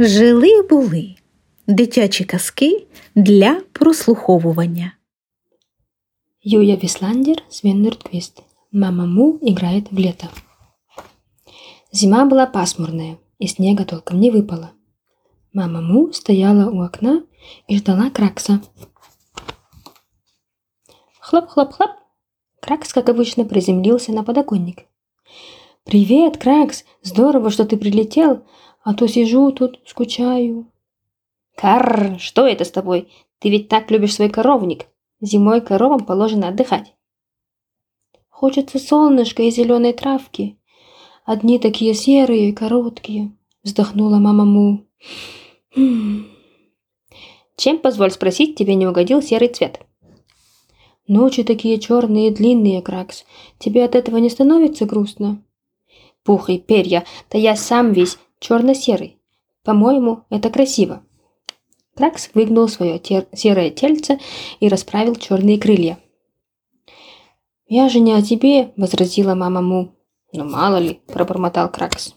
Жили були дитячі казки для прослуховування. Юйя Висландер, Свен Нордквист. Мама Му играет в лето. Зима была пасмурная, и снега толком не выпало. Мама Му стояла у окна и ждала Кракса. Хлоп-хлоп-хлоп. Кракс, как обычно, приземлился на подоконник. «Привет, Кракс! Здорово, что ты прилетел, а то сижу тут, скучаю». «Карр, что это с тобой? Ты ведь так любишь свой коровник. Зимой коровам положено отдыхать». «Хочется солнышка и зеленой травки. Одни такие серые, короткие», — вздохнула мама Му. «Чем, позволь спросить, тебе не угодил серый цвет?» «Ночи такие черные и длинные, Кракс. Тебе от этого не становится грустно?» «Пух и перья, да я сам весь черно-серый. По-моему, это красиво». Кракс выгнул свое серое тельце и расправил черные крылья. «Я же не о тебе», — возразила мама Му. «Ну, мало ли», — пробормотал Кракс.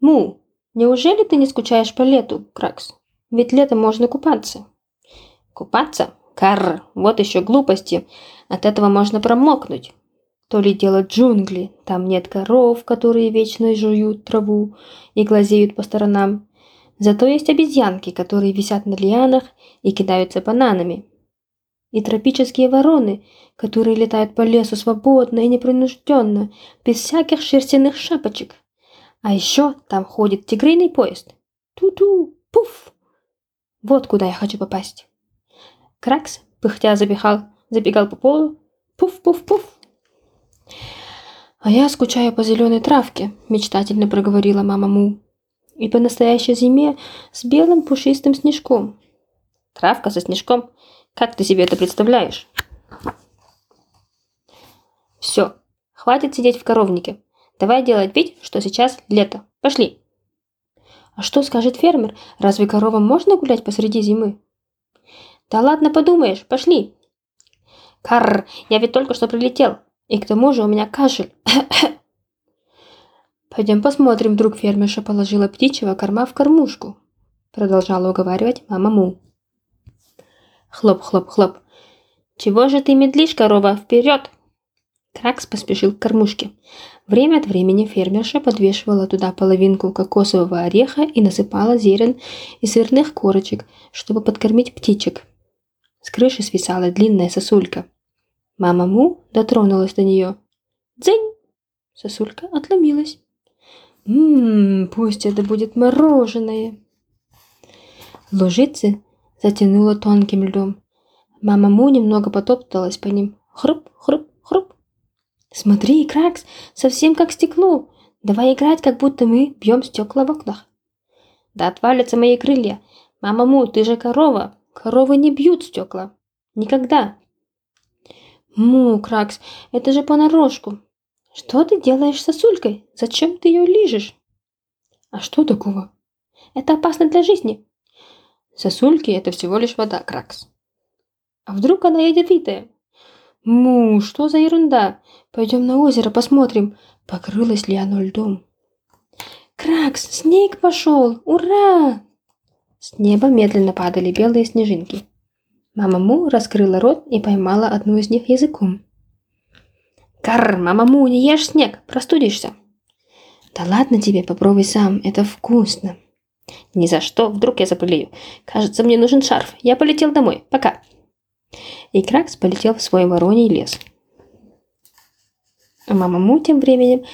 «Му, неужели ты не скучаешь по лету, Кракс? Ведь летом можно купаться». «Купаться? Карр, вот еще глупости. От этого можно промокнуть. То ли дело джунгли, там нет коров, которые вечно жуют траву и глазеют по сторонам. Зато есть обезьянки, которые висят на лианах и кидаются бананами. И тропические вороны, которые летают по лесу свободно и непринужденно, без всяких шерстяных шапочек. А еще там ходит тигриный поезд. Ту-ту, пуф! Вот куда я хочу попасть. Кракс, пыхтя, забегал, забегал по полу. Пуф-пуф-пуф. «А я скучаю по зеленой травке», – мечтательно проговорила мама Му. «И по настоящей зиме с белым пушистым снежком». «Травка со снежком? Как ты себе это представляешь?» «Все, хватит сидеть в коровнике. Давай делать вид, что сейчас лето. Пошли!» «А что скажет фермер? Разве коровам можно гулять посреди зимы?» «Да ладно, подумаешь, пошли!» «Карр, я ведь только что прилетел, и к тому же у меня кашель!» «Пойдем посмотрим, вдруг фермерша положила птичьего корма в кормушку», продолжала уговаривать мама Му. Хлоп-хлоп-хлоп. «Чего же ты медлишь, корова? Вперед!» Кракс поспешил к кормушке. Время от времени фермерша подвешивала туда половинку кокосового ореха и насыпала зерен и сырных корочек, чтобы подкормить птичек. С крыши свисала длинная сосулька. Мама Му дотронулась до нее. Дзынь! Сосулька отломилась. Ммм, пусть это будет мороженое. Лужицы затянуло тонким льдом. Мама Му немного потопталась по ним. Хруп, хруп, хруп. Смотри, Кракс, совсем как стекло. Давай играть, как будто мы бьем стекла в окнах. Да отвалятся мои крылья. Мама Му, ты же корова. Коровы не бьют стекла. Никогда. Му, Кракс, это же понарошку. Что ты делаешь с сосулькой? Зачем ты ее лижешь? А что такого? Это опасно для жизни. Сосульки – это всего лишь вода, Кракс. А вдруг она ядовитая? Му, что за ерунда? Пойдем на озеро посмотрим, покрылось ли оно льдом. Кракс, снег пошел! Ура! С неба медленно падали белые снежинки. Мама Му раскрыла рот и поймала одну из них языком. Карр, мама Му, не ешь снег, простудишься. Да ладно тебе, попробуй сам, это вкусно. Ни за что, вдруг я заболею. Кажется, мне нужен шарф. Я полетел домой. Пока. И Кракс полетел в свой вороний лес. А мама Му тем временем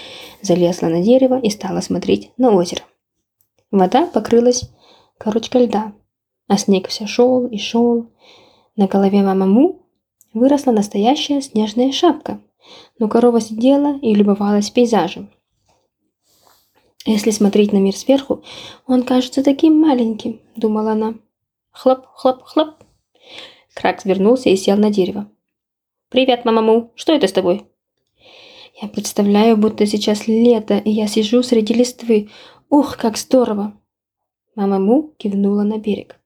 залезла на дерево и стала смотреть на озеро. Вода покрылась корочкой льда, а снег все шел и шел. На голове мама Му выросла настоящая снежная шапка, но корова сидела и любовалась пейзажем. Если смотреть на мир сверху, он кажется таким маленьким, думала она. Хлоп, хлоп, хлоп. Кракс вернулся и сел на дерево. «Привет, мама Му, что это с тобой?» «Я представляю, будто сейчас лето, и я сижу среди листвы. Ух, как здорово!» Мама Му кивнула на берег.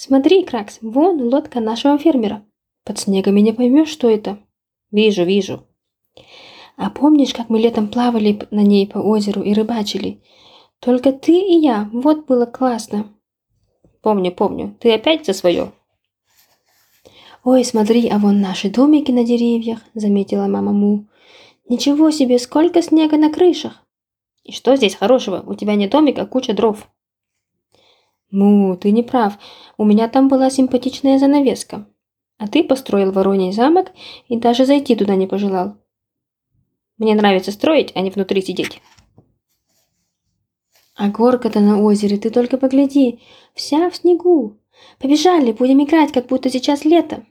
«Смотри, Кракс, вон лодка нашего фермера. Под снегами не поймешь, что это». «Вижу, вижу». «А помнишь, как мы летом плавали на ней по озеру и рыбачили? Только ты и я, вот было классно. Помню, помню, ты опять за свое. Ой, смотри, а вон наши домики на деревьях, заметила мама Му. Ничего себе, сколько снега на крышах. И что здесь хорошего? У тебя не домик, а куча дров. Му, ты не прав. У меня там была симпатичная занавеска. А ты построил вороний замок и даже зайти туда не пожелал. Мне нравится строить, а не внутри сидеть. А горка-то на озере, ты только погляди, вся в снегу. Побежали, будем играть, как будто сейчас лето.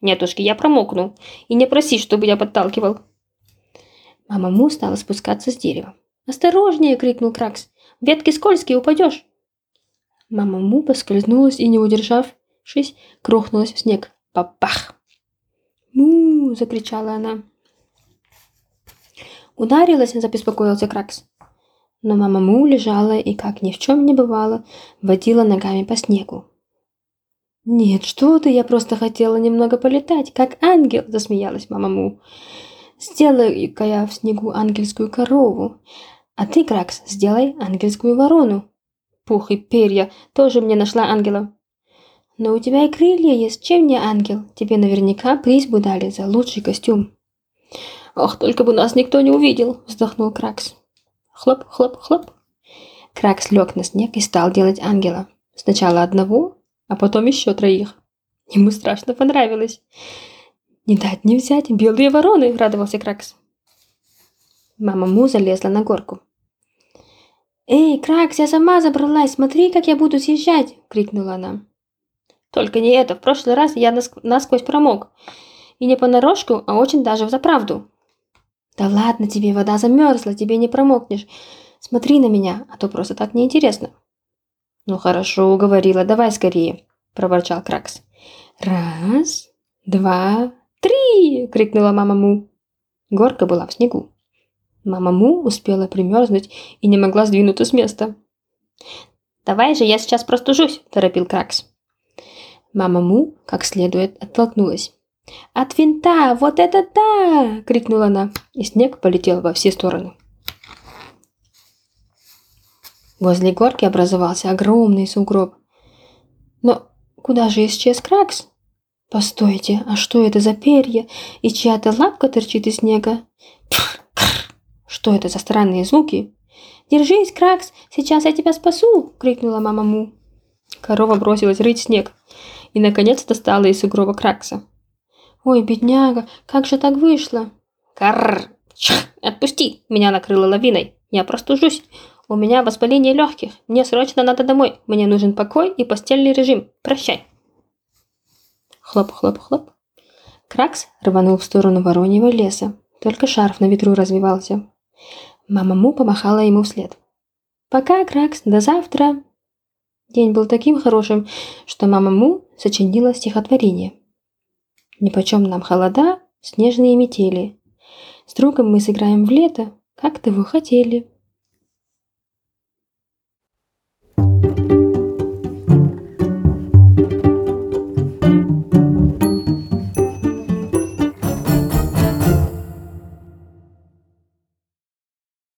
Нетушки, я промокну. И не проси, чтобы я подталкивал. Мама Му стала спускаться с дерева. «Осторожнее!» — крикнул Кракс. «Ветки скользкие, упадешь!» Мама Му поскользнулась и, не удержавшись, крохнулась в снег. Папах! «Му!» — закричала она. Ударилась, забеспокоился Кракс. Но мама Му лежала и, как ни в чем не бывало, водила ногами по снегу. «Нет, что ты, я просто хотела немного полетать, как ангел!» – засмеялась мама Му. «Сделай-ка я в снегу ангельскую корову, а ты, Кракс, сделай ангельскую ворону. Пух и перья, тоже мне нашла ангела. Но у тебя и крылья есть, чем не ангел? Тебе наверняка приз бы дали за лучший костюм». «Ох, только бы нас никто не увидел!» – вздохнул Кракс. Хлоп, хлоп, хлоп. Кракс лег на снег и стал делать ангела. Сначала одного, а потом еще троих. Ему страшно понравилось. «Не дать не взять, белые вороны!» – радовался Кракс. Мама Му залезла на горку. «Эй, Кракс, я сама забралась, смотри, как я буду съезжать!» – крикнула она. «Только не это, в прошлый раз я насквозь промок. И не понарошку, а очень даже в заправду. Да ладно тебе, вода замерзла, тебе не промокнешь. Смотри на меня, а то просто так неинтересно. Ну хорошо, уговорила, давай скорее, проворчал Кракс. Раз, два, три! крикнула мама Му. Горка была в снегу. Мама Му успела примерзнуть и не могла сдвинуться с места. «Давай же, я сейчас простужусь», – торопил Кракс. Мама Му как следует оттолкнулась. «От винта! Вот это да!» – крикнула она, и снег полетел во все стороны. Возле горки образовался огромный сугроб. Но куда же исчез Кракс? Постойте, а что это за перья? И чья-то лапка торчит из снега? Что это за странные звуки? «Держись, Кракс, сейчас я тебя спасу!» – крикнула мама Му. Корова бросилась рыть снег и, наконец, достала из сугроба Кракса. «Ой, бедняга, как же так вышло?» «Карр! Отпусти! Меня накрыло лавиной! Я простужусь! У меня воспаление легких! Мне срочно надо домой! Мне нужен покой и постельный режим! Прощай!» Хлоп-хлоп-хлоп. Кракс рванул в сторону вороньего леса. Только шарф на ветру развевался. Мама Му помахала ему вслед. «Пока, Кракс, до завтра!» День был таким хорошим, что мама Му сочинила стихотворение. Нипочем нам холода, снежные метели. С другом мы сыграем в лето, как того хотели.